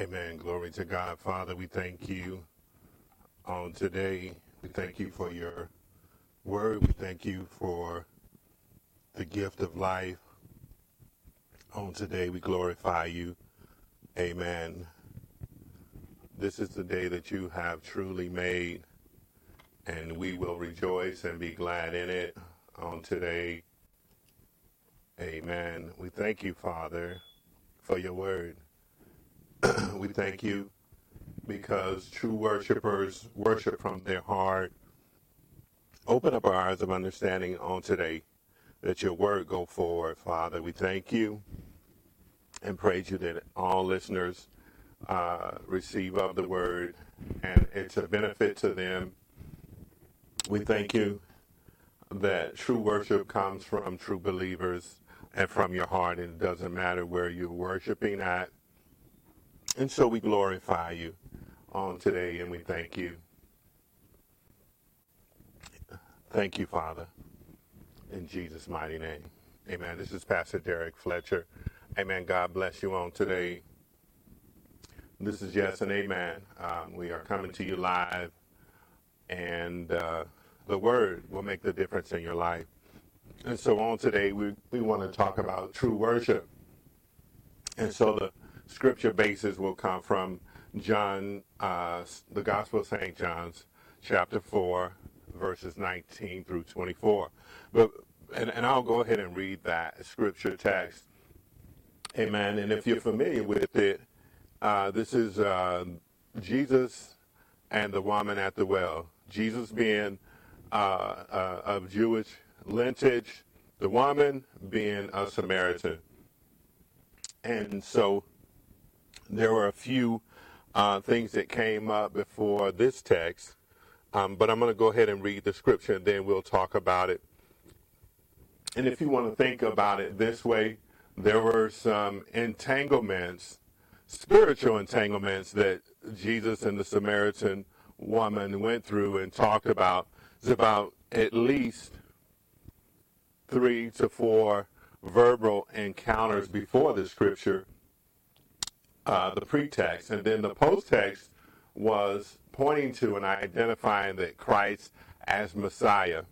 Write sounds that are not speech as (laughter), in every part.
Amen. Glory to God. Father, we thank you on today. We thank you for your word. We thank you for the gift of life. On today, we glorify you. Amen. This is the day that you have truly made, and we will rejoice and be glad in it on today. Amen. We thank you, Father, for your word. (clears throat) we thank you because true worshipers worship from their heart. Open up our eyes of understanding on today that your word go forward, Father. We thank you and praise you that all listeners uh, receive of the word and it's a benefit to them. We thank you that true worship comes from true believers and from your heart, and it doesn't matter where you're worshiping at. And so we glorify you on today and we thank you. Thank you, Father, in Jesus' mighty name. Amen. This is Pastor Derrick Fletcher. Amen. God bless you on today. This is Yes and Amen. Um, we are coming to you live, and uh, the Word will make the difference in your life. And so on today, we, we want to talk about true worship. And so the scripture basis will come from John, uh, the Gospel of St. John's, chapter 4, verses 19 through 24. But and, and I'll go ahead and read that scripture text. Amen. And if you're familiar with it, uh, this is uh, Jesus and the woman at the well. Jesus being uh, uh of Jewish lineage, the woman being a Samaritan. And so there were a few uh, things that came up before this text, um, but I'm going to go ahead and read the scripture and then we'll talk about it. And if you want to think about it this way, there were some entanglements, spiritual entanglements that Jesus and the Samaritan woman went through and talked about. It's about at least three to four verbal encounters before the scripture, uh, the pretext, and then the post-text was pointing to and identifying that Christ as Messiah.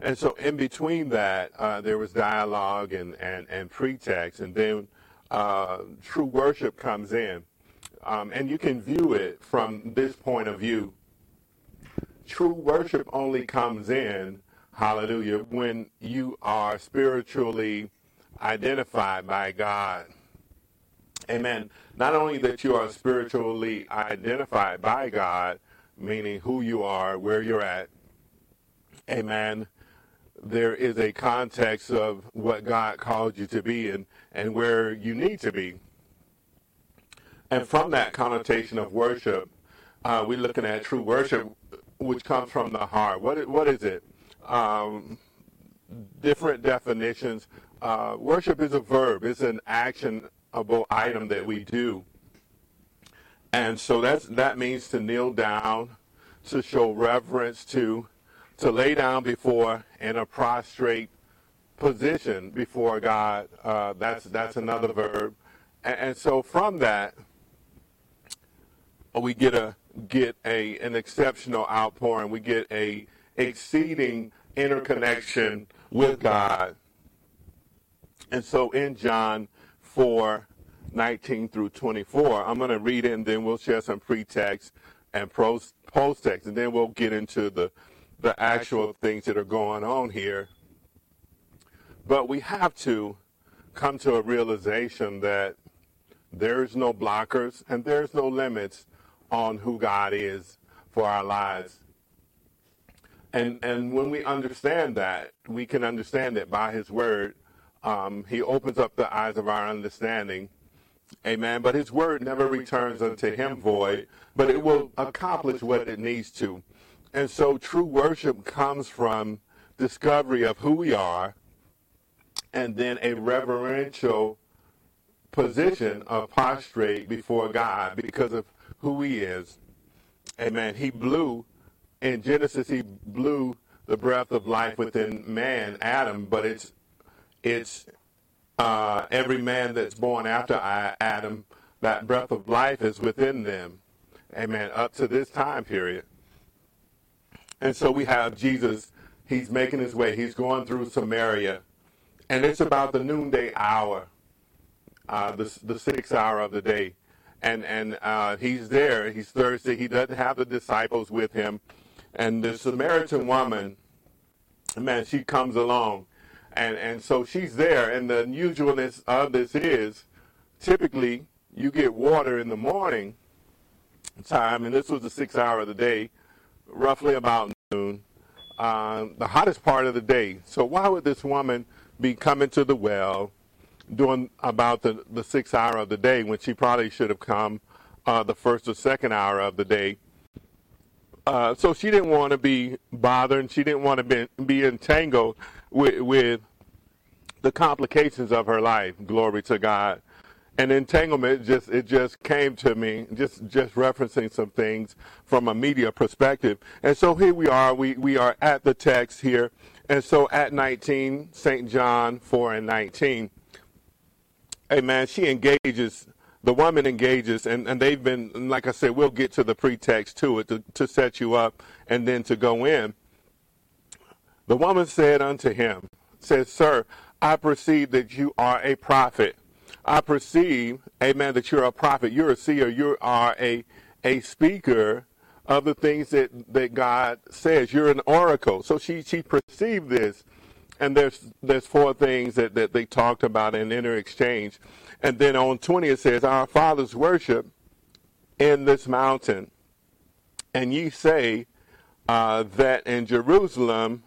And so in between that, uh, there was dialogue and, and, and pretext, and then uh, true worship comes in. Um, and you can view it from this point of view. True worship only comes in hallelujah, when you are spiritually identified by God. Amen. Not only that you are spiritually identified by God, meaning who you are, where you're at, amen, there is a context of what God called you to be and, and where you need to be. And from that connotation of worship, uh, we're looking at true worship, which comes from the heart. What, what is it? um, different definitions. Uh, worship is a verb, it's an item that we do. And so that's, that means to kneel down, to show reverence to, to lay down before in a prostrate position before God. Uh, that's, that's another verb. And, and so from that, we get a get a an exceptional outpouring. We get a exceeding interconnection with God. And so in John 4, 19 through 24, I'm going to read it and then we'll share some pretext and post text, and then we'll get into the, the actual things that are going on here. But we have to come to a realization that there's no blockers and there's no limits on who God is for our lives. And and when we understand that, we can understand that by His Word, um, He opens up the eyes of our understanding. Amen. But His Word never returns unto Him void, but it will accomplish what it needs to. And so true worship comes from discovery of who we are and then a reverential position of prostrate before God because of who he is. Amen. He blew in Genesis, he blew the breath of life within man, Adam, but it's it's uh, every man that's born after Adam that breath of life is within them. Amen. Up to this time period. And so we have Jesus, he's making his way, he's going through Samaria, and it's about the noonday hour, uh, the, the sixth hour of the day. And, and uh, he's there, he's thirsty, he doesn't have the disciples with him. And the Samaritan woman, man, she comes along. And, and so she's there, and the unusualness of this is typically you get water in the morning time, and this was the sixth hour of the day, roughly about noon, uh, the hottest part of the day. So why would this woman be coming to the well during about the, the sixth hour of the day when she probably should have come uh, the first or second hour of the day? Uh, so she didn't want to be bothered. She didn't want to be, be entangled with, with the complications of her life. Glory to God. And entanglement just it just came to me, just just referencing some things from a media perspective. And so here we are. We we are at the text here. And so at 19, St. John 4 and 19, amen, she engages the woman engages, and, and they've been, like I said, we'll get to the pretext to it to, to set you up and then to go in. The woman said unto him, says, Sir, I perceive that you are a prophet. I perceive, amen, that you're a prophet. You're a seer. You are a, a speaker of the things that, that God says. You're an oracle. So she, she perceived this. And there's, there's four things that, that they talked about in inner exchange. And then on 20 it says, Our fathers worship in this mountain. And ye say uh, that in Jerusalem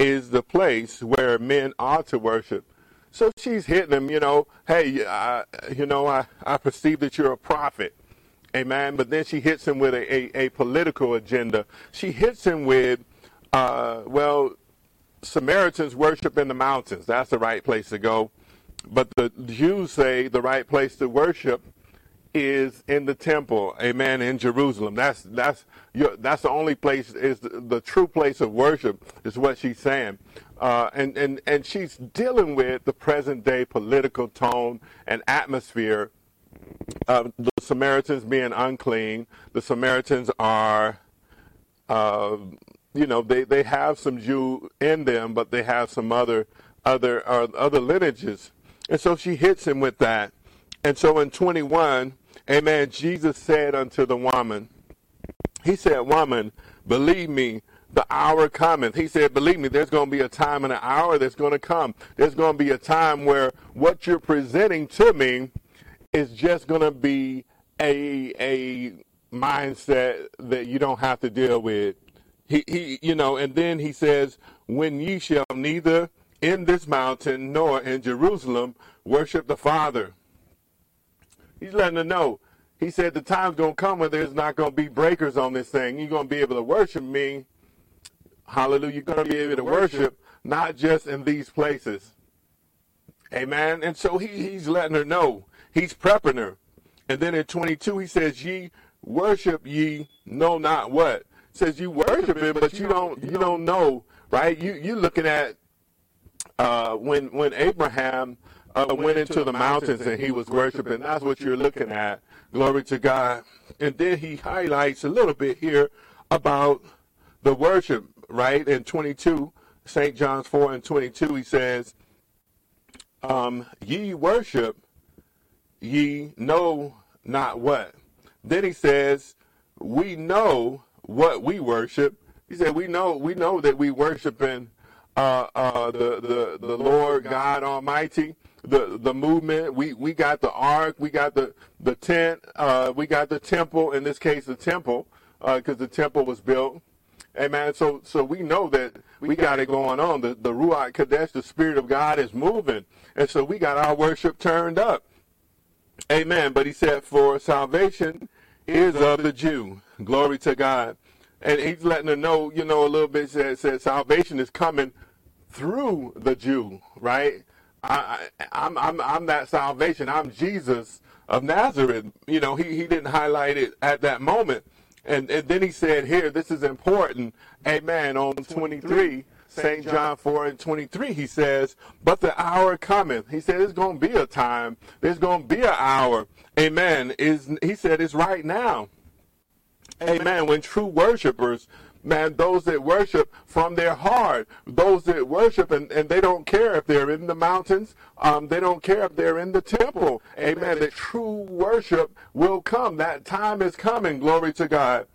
is the place where men are to worship. So she's hitting him, you know, hey, uh, you know, I, I perceive that you're a prophet. Amen. But then she hits him with a, a, a political agenda. She hits him with, uh, well, Samaritans worship in the mountains. That's the right place to go. But the Jews say the right place to worship is in the temple, amen, in Jerusalem. That's that's your, that's the only place is the, the, true place of worship is what she's saying, uh, and and and she's dealing with the present day political tone and atmosphere. the Samaritans being unclean, the Samaritans are, uh, you know, they, they have some Jew in them, but they have some other other uh, other lineages, and so she hits him with that. And so in 21, Amen. Jesus said unto the woman, He said, Woman, believe me, the hour cometh. He said, Believe me, there's going to be a time and an hour that's going to come. There's going to be a time where what you're presenting to me is just going to be a, a mindset that you don't have to deal with. He, he, you know, and then he says, When ye shall neither in this mountain nor in Jerusalem worship the Father. He's letting her know. He said the time's going to come when there's not going to be breakers on this thing. You're going to be able to worship me. Hallelujah. You're going to be able to worship not just in these places. Amen. And so he, he's letting her know. He's prepping her. And then in 22, he says, ye worship ye know not what. says you worship him, but you don't, you don't know, right? You, you're looking at, uh, when, when Abraham, uh, went into the mountains and he was worshiping. That's what you're looking at. Glory to God. And then he highlights a little bit here about the worship, right? In 22, St. John's 4 and 22, he says, um, Ye worship, ye know not what. Then he says, We know what we worship. He said, We know, we know that we worship in uh, uh, the, the, the Lord God Almighty the the movement. We we got the ark, we got the the tent, uh, we got the temple. In this case, the temple, because uh, the temple was built. Amen. So so we know that we got it going on. The the Ruach Kadesh, the Spirit of God, is moving, and so we got our worship turned up. Amen. But he said, for salvation is of the Jew. Glory to God. And he's letting her know, you know, a little bit said, said salvation is coming through the Jew, right? I, I'm, I'm, I'm that salvation. I'm Jesus of Nazareth. You know, he, he didn't highlight it at that moment. And, and then he said, here, this is important. Amen. On 23, St. John 4 and 23, he says, But the hour cometh. He said, It's going to be a time. There's going to be an hour. Amen. Is He said, It's right now. Amen. When true worshipers man, those that worship from their heart, those that worship and, and they don't care if they're in the mountains, um, they don't care if they're in the temple. Amen. That true worship will come. That time is coming. Glory to God.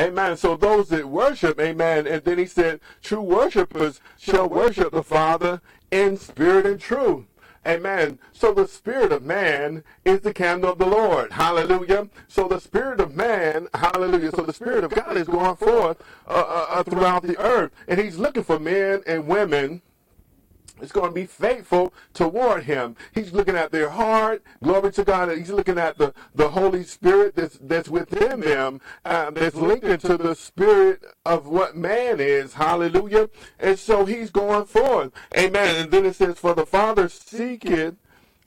Amen. So those that worship, amen. And then he said, true worshipers shall worship the Father in spirit and truth. Amen. So the spirit of man is the candle of the Lord. Hallelujah. So the spirit of man, hallelujah. So the spirit of God is going forth uh, uh, uh throughout the earth. And he's looking for men and women is going to be faithful toward him. He's looking at their heart. Glory to God. He's looking at the, the Holy Spirit that's, that's within them, uh, that's linked into the spirit of what man is. Hallelujah. And so he's going forth. Amen. And then it says, For the Father seeketh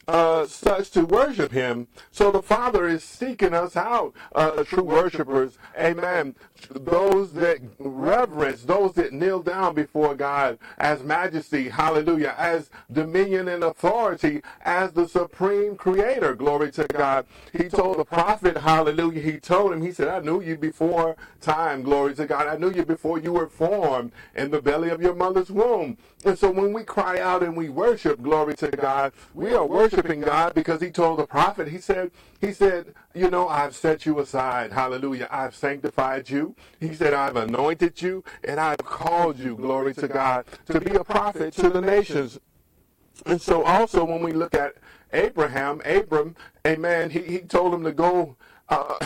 uh, such to worship him. So the Father is seeking us out, uh, true worshipers. Amen. Those that reverence, those that kneel down before God as majesty, hallelujah, as dominion and authority, as the supreme creator. Glory to God. He told the prophet, hallelujah, he told him, he said, I knew you before time. Glory to God. I knew you before you were formed in the belly of your mother's womb. And so when we cry out and we worship, glory to God, we are worshiping God because he told the prophet, he said, he said, you know, I've set you aside. Hallelujah. I've sanctified you. He said, I've anointed you and I've called you, glory to God, to be a prophet to the nations. And so also when we look at Abraham, Abram, amen, he, he told him to go, uh,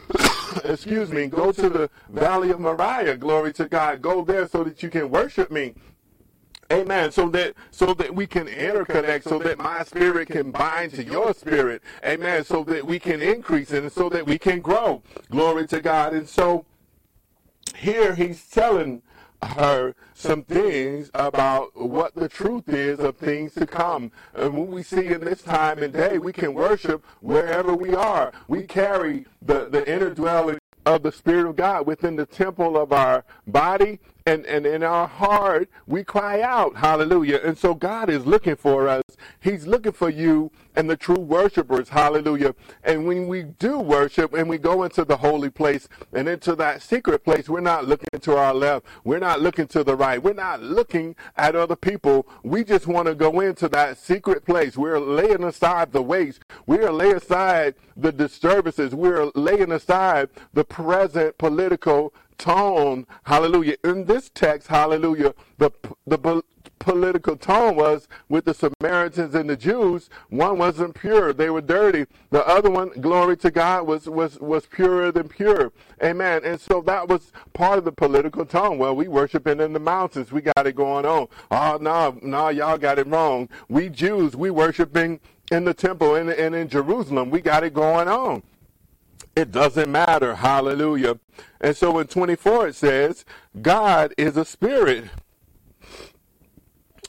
(coughs) excuse me, go to the valley of Moriah, glory to God. Go there so that you can worship me. Amen. So that so that we can interconnect, so that my spirit can bind to your spirit. Amen. So that we can increase and so that we can grow. Glory to God. And so here he's telling her some things about what the truth is of things to come. And when we see in this time and day, we can worship wherever we are. We carry the, the inner dwelling of the Spirit of God within the temple of our body and, and in our heart, we cry out, hallelujah. And so God is looking for us. He's looking for you and the true worshipers, hallelujah. And when we do worship and we go into the holy place and into that secret place, we're not looking to our left. We're not looking to the right. We're not looking at other people. We just want to go into that secret place. We're laying aside the waste. We're laying aside the disturbances. We're laying aside the present political tone, hallelujah, in this text, hallelujah, the, the political tone was with the Samaritans and the Jews, one wasn't pure. They were dirty. The other one, glory to God, was, was, was purer than pure. Amen. And so that was part of the political tone. Well, we worshiping in the mountains. We got it going on. Oh, no, no, y'all got it wrong. We Jews, we worshiping in the temple and, and in Jerusalem. We got it going on. It doesn't matter. Hallelujah. And so in 24 it says, God is a spirit,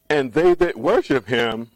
and they that worship him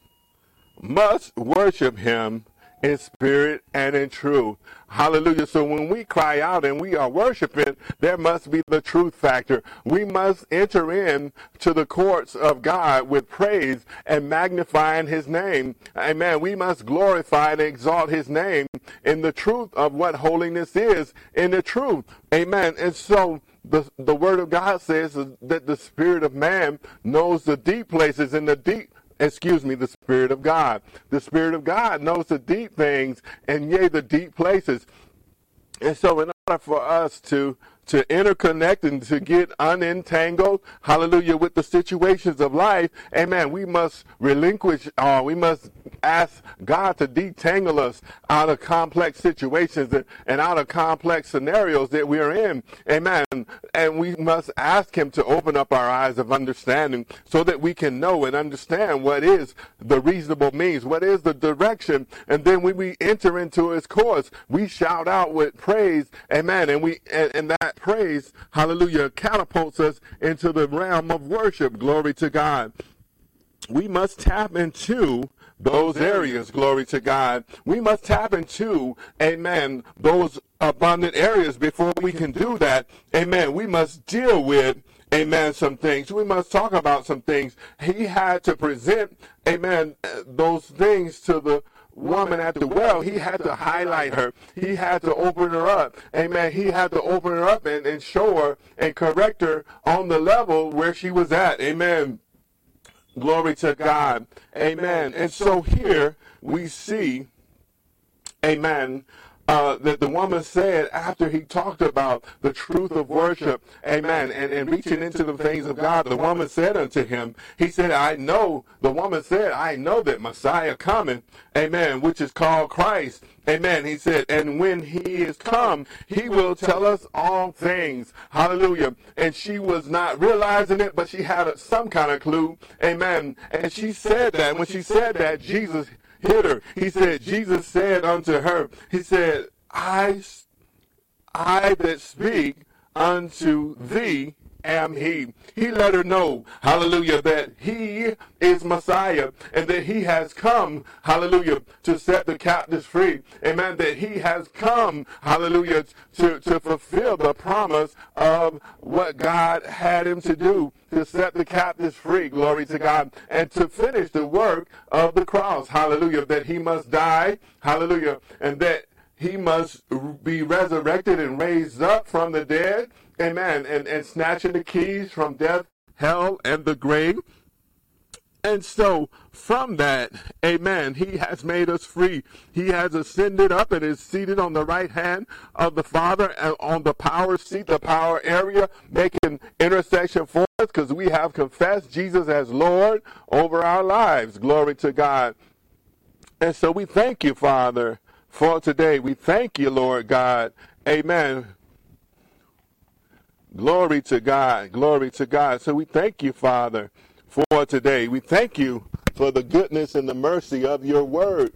must worship him in spirit and in truth. Hallelujah. So when we cry out and we are worshiping, there must be the truth factor. We must enter in to the courts of God with praise and magnifying his name. Amen. We must glorify and exalt his name in the truth of what holiness is in the truth. Amen. And so the, the word of God says that the spirit of man knows the deep places and the deep excuse me, the Spirit of God. The Spirit of God knows the deep things and yea, the deep places. And so in order for us to to interconnect and to get unentangled, hallelujah, with the situations of life, amen, we must relinquish, uh, we must ask God to detangle us out of complex situations and, out of complex scenarios that we're in, amen. And we must ask Him to open up our eyes of understanding so that we can know and understand what is the reasonable means, what is the direction, and then when we enter into His course, we shout out with praise, amen, and we, and, and that praise, hallelujah, catapults us into the realm of worship. Glory to God. We must tap into those areas. Glory to God. We must tap into, amen, those abundant areas before we can do that. Amen. We must deal with amen, some things. We must talk about some things. He had to present, amen, those things to the woman at the well. He had to highlight her. He had to open her up. Amen. He had to open her up and, and show her and correct her on the level where she was at. Amen. Glory to God. Amen. And so here we see, amen, uh, that the woman said after he talked about the truth of worship, amen, and, and reaching into the things of God, the woman said unto him, he said, I know, the woman said, I know that Messiah coming, amen, which is called Christ, amen. He said, and when he is come, he will tell us all things, hallelujah. And she was not realizing it, but she had some kind of clue, amen. And she said that, when she said that, Jesus hit her. He said, Jesus said unto her, He said, I, I that speak unto thee am he. He let her know, hallelujah, that he is Messiah and that he has come, hallelujah, to set the captives free. Amen. That he has come, hallelujah, to, to fulfill the promise of what God had him to do, to set the captives free, glory to God, and to finish the work of the cross, hallelujah, that he must die, hallelujah, and that he must be resurrected and raised up from the dead, Amen. And, and snatching the keys from death, hell, and the grave. And so, from that, amen, he has made us free. He has ascended up and is seated on the right hand of the Father and on the power seat, the power area, making intercession for us because we have confessed Jesus as Lord over our lives. Glory to God. And so we thank you, Father, for today. We thank you, Lord God. Amen Glory to God. Glory to God. So we thank you, Father, for today. We thank you for the goodness and the mercy of your word.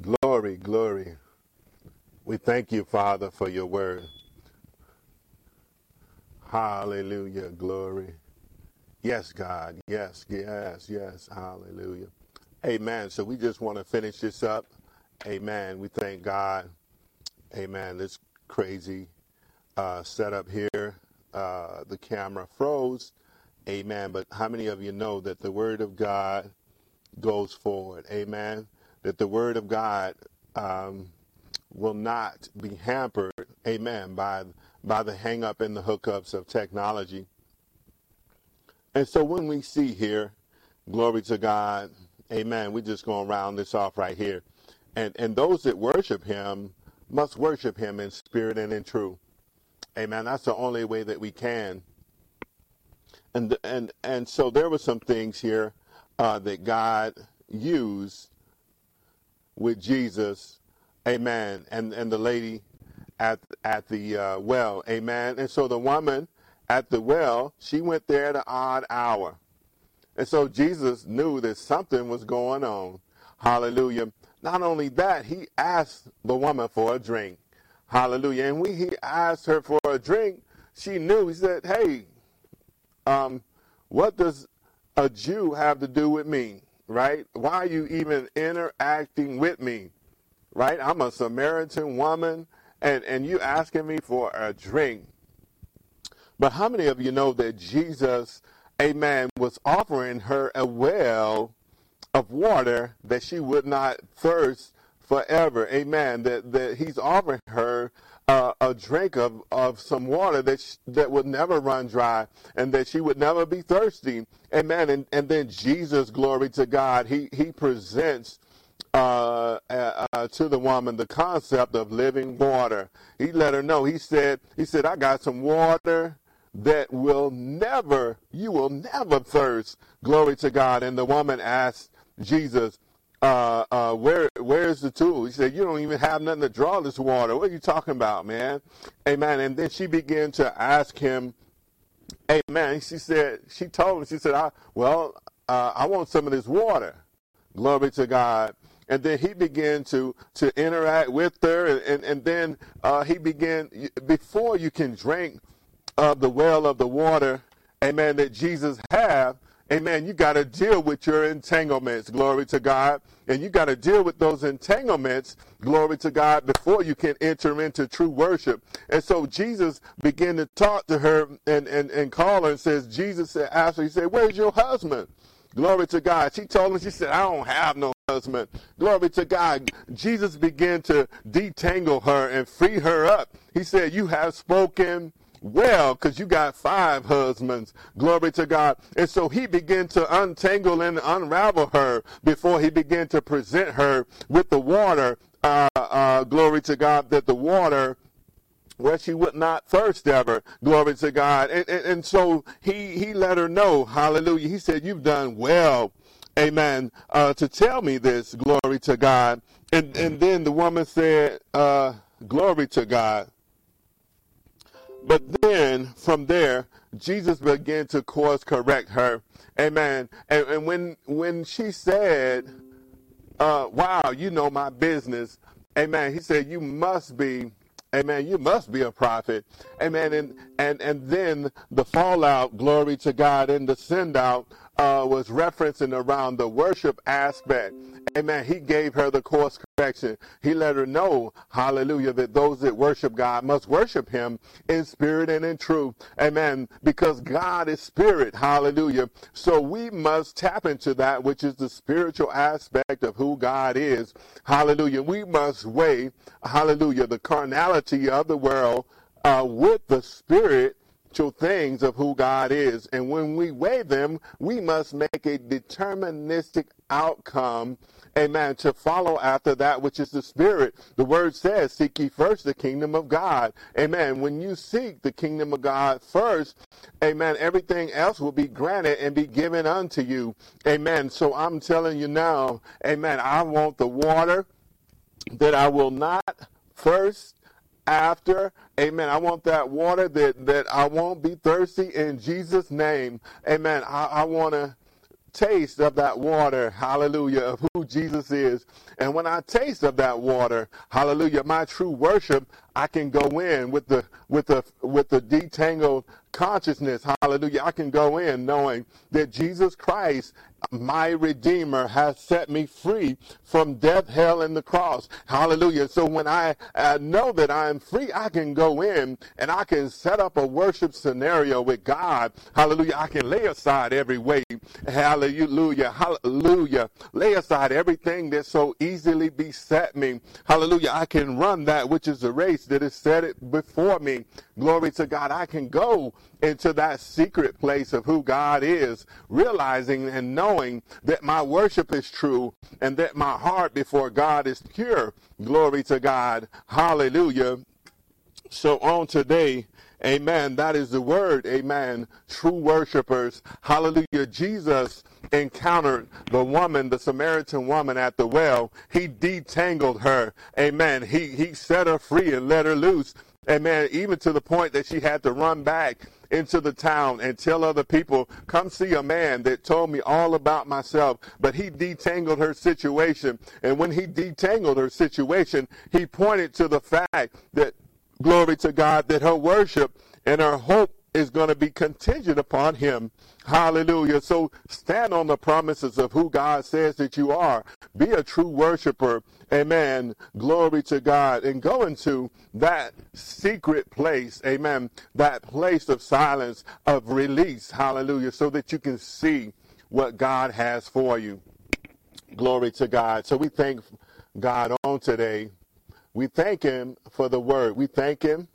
Glory, glory. We thank you, Father, for your word. Hallelujah. Glory. Yes, God. Yes, yes, yes. Hallelujah. Amen. So we just want to finish this up. Amen. We thank God. Amen. This crazy uh, setup here. Uh, the camera froze. Amen. But how many of you know that the word of God goes forward? Amen. That the word of God um, will not be hampered, amen, by, by the hang up and the hookups of technology. And so when we see here, glory to God, amen, we're just going to round this off right here. And, and those that worship him must worship him in spirit and in truth. Amen. That's the only way that we can. And, and, and so there were some things here uh, that God used with Jesus Amen. And and the lady at at the uh, well. Amen. And so the woman at the well, she went there at an odd hour. And so Jesus knew that something was going on. Hallelujah. Not only that, he asked the woman for a drink. Hallelujah. And when he asked her for a drink, she knew. He said, Hey, um, what does a Jew have to do with me? Right? Why are you even interacting with me? Right? I'm a Samaritan woman, and, and you asking me for a drink. But how many of you know that Jesus, amen, was offering her a well of water that she would not thirst forever? Amen. That, that he's offering her uh, a drink of, of some water that that would never run dry and that she would never be thirsty. Amen. And, and then Jesus, glory to God, he, he presents uh, uh, uh, to the woman the concept of living water. He let her know. He said, he said, I got some water that will never, you will never thirst. Glory to God. And the woman asked Jesus, uh, uh, where, where's the tool? He said, you don't even have nothing to draw this water. What are you talking about, man? Amen. And then she began to ask him, Amen. She said, she told him, she said, I, well, uh, I want some of this water. Glory to God. And then he began to, to interact with her. And, and, and then uh, he began, before you can drink of the well of the water, amen, that Jesus have, amen, you got to deal with your entanglements, glory to God. And you got to deal with those entanglements, glory to God, before you can enter into true worship. And so Jesus began to talk to her and, and, and call her and says, Jesus said, asked her, he said, where's your husband? Glory to God. She told him, she said, I don't have no husband. Glory to God. Jesus began to detangle her and free her up. He said, you have spoken well because you got five husbands. Glory to God. And so he began to untangle and unravel her before he began to present her with the water. Uh, uh, glory to God that the water where she would not thirst ever. Glory to God. And, and, and, so he, he let her know, hallelujah. He said, You've done well, amen, uh, to tell me this. Glory to God. And, and then the woman said, uh, Glory to God. But then from there, Jesus began to course correct her. Amen. And, and when when she said, uh, wow, you know my business, amen, he said, you must be Amen. You must be a prophet. Amen. And and and then the fallout, glory to God, and the send out uh, was referencing around the worship aspect. Amen. He gave her the course correction. He let her know, hallelujah, that those that worship God must worship him in spirit and in truth. Amen. Because God is spirit. Hallelujah. So we must tap into that, which is the spiritual aspect of who God is. Hallelujah. We must weigh, hallelujah, the carnality of the world uh, with the spirit things of who God is. And when we weigh them, we must make a deterministic outcome, amen, to follow after that which is the Spirit. The word says, Seek ye first the kingdom of God. Amen. When you seek the kingdom of God first, amen, everything else will be granted and be given unto you. Amen. So I'm telling you now, amen, I want the water that I will not first after. Amen. I want that water that, that I won't be thirsty in Jesus' name. Amen. I, I want to taste of that water, hallelujah, of who Jesus is. And when I taste of that water, hallelujah, my true worship, I can go in with the with the with the detangled consciousness, hallelujah. I can go in knowing that Jesus Christ my Redeemer has set me free from death, hell, and the cross. Hallelujah. So when I uh, know that I am free, I can go in and I can set up a worship scenario with God. Hallelujah. I can lay aside every weight. Hallelujah. Hallelujah. Lay aside everything that so easily beset me. Hallelujah. I can run that which is the race that is set before me. Glory to God. I can go into that secret place of who God is, realizing and knowing that my worship is true and that my heart before God is pure. Glory to God. Hallelujah. So on today, Amen. That is the word. Amen. True worshipers. Hallelujah. Jesus encountered the woman, the Samaritan woman at the well. He detangled her. Amen. He, he set her free and let her loose. Amen. Even to the point that she had to run back into the town and tell other people, come see a man that told me all about myself. But he detangled her situation. And when he detangled her situation, he pointed to the fact that, glory to God, that her worship and her hope is going to be contingent upon him. Hallelujah. So stand on the promises of who God says that you are. Be a true worshiper. Amen. Glory to God. And go into that secret place. Amen. That place of silence, of release. Hallelujah. So that you can see what God has for you. Glory to God. So we thank God on today. We thank him for the word. We thank him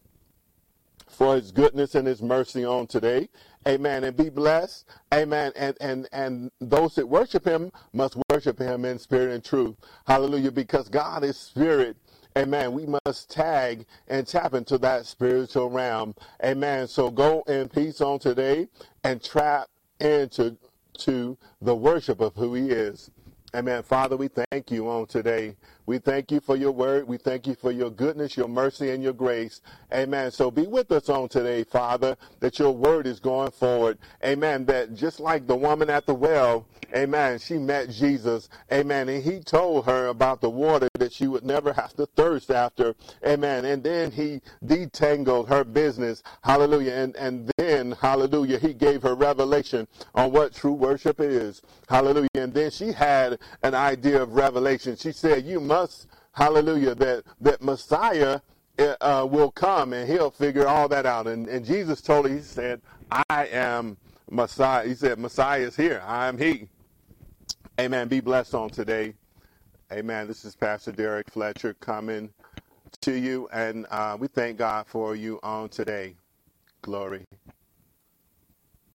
for his goodness and his mercy on today. Amen. And be blessed. Amen. And and and those that worship him must worship him in spirit and truth. Hallelujah. Because God is spirit. Amen. We must tag and tap into that spiritual realm. Amen. So go in peace on today and trap into to the worship of who he is. Amen. Father, we thank you on today We thank you for your word. We thank you for your goodness, your mercy, and your grace. Amen. So be with us on today, Father, that your word is going forward. Amen. That just like the woman at the well, amen, she met Jesus. Amen. And he told her about the water that she would never have to thirst after. Amen. And then he detangled her business. Hallelujah. And, and then, hallelujah, he gave her revelation on what true worship is. Hallelujah. And then she had an idea of revelation. She said, You must, hallelujah, that, that Messiah uh, uh, will come and he'll figure all that out. And, and Jesus told her, He said, I am Messiah. He said, Messiah is here. I am He. Amen. Be blessed on today. Amen. This is Pastor Derrick Fletcher coming to you, and uh, we thank God for you on today. Glory.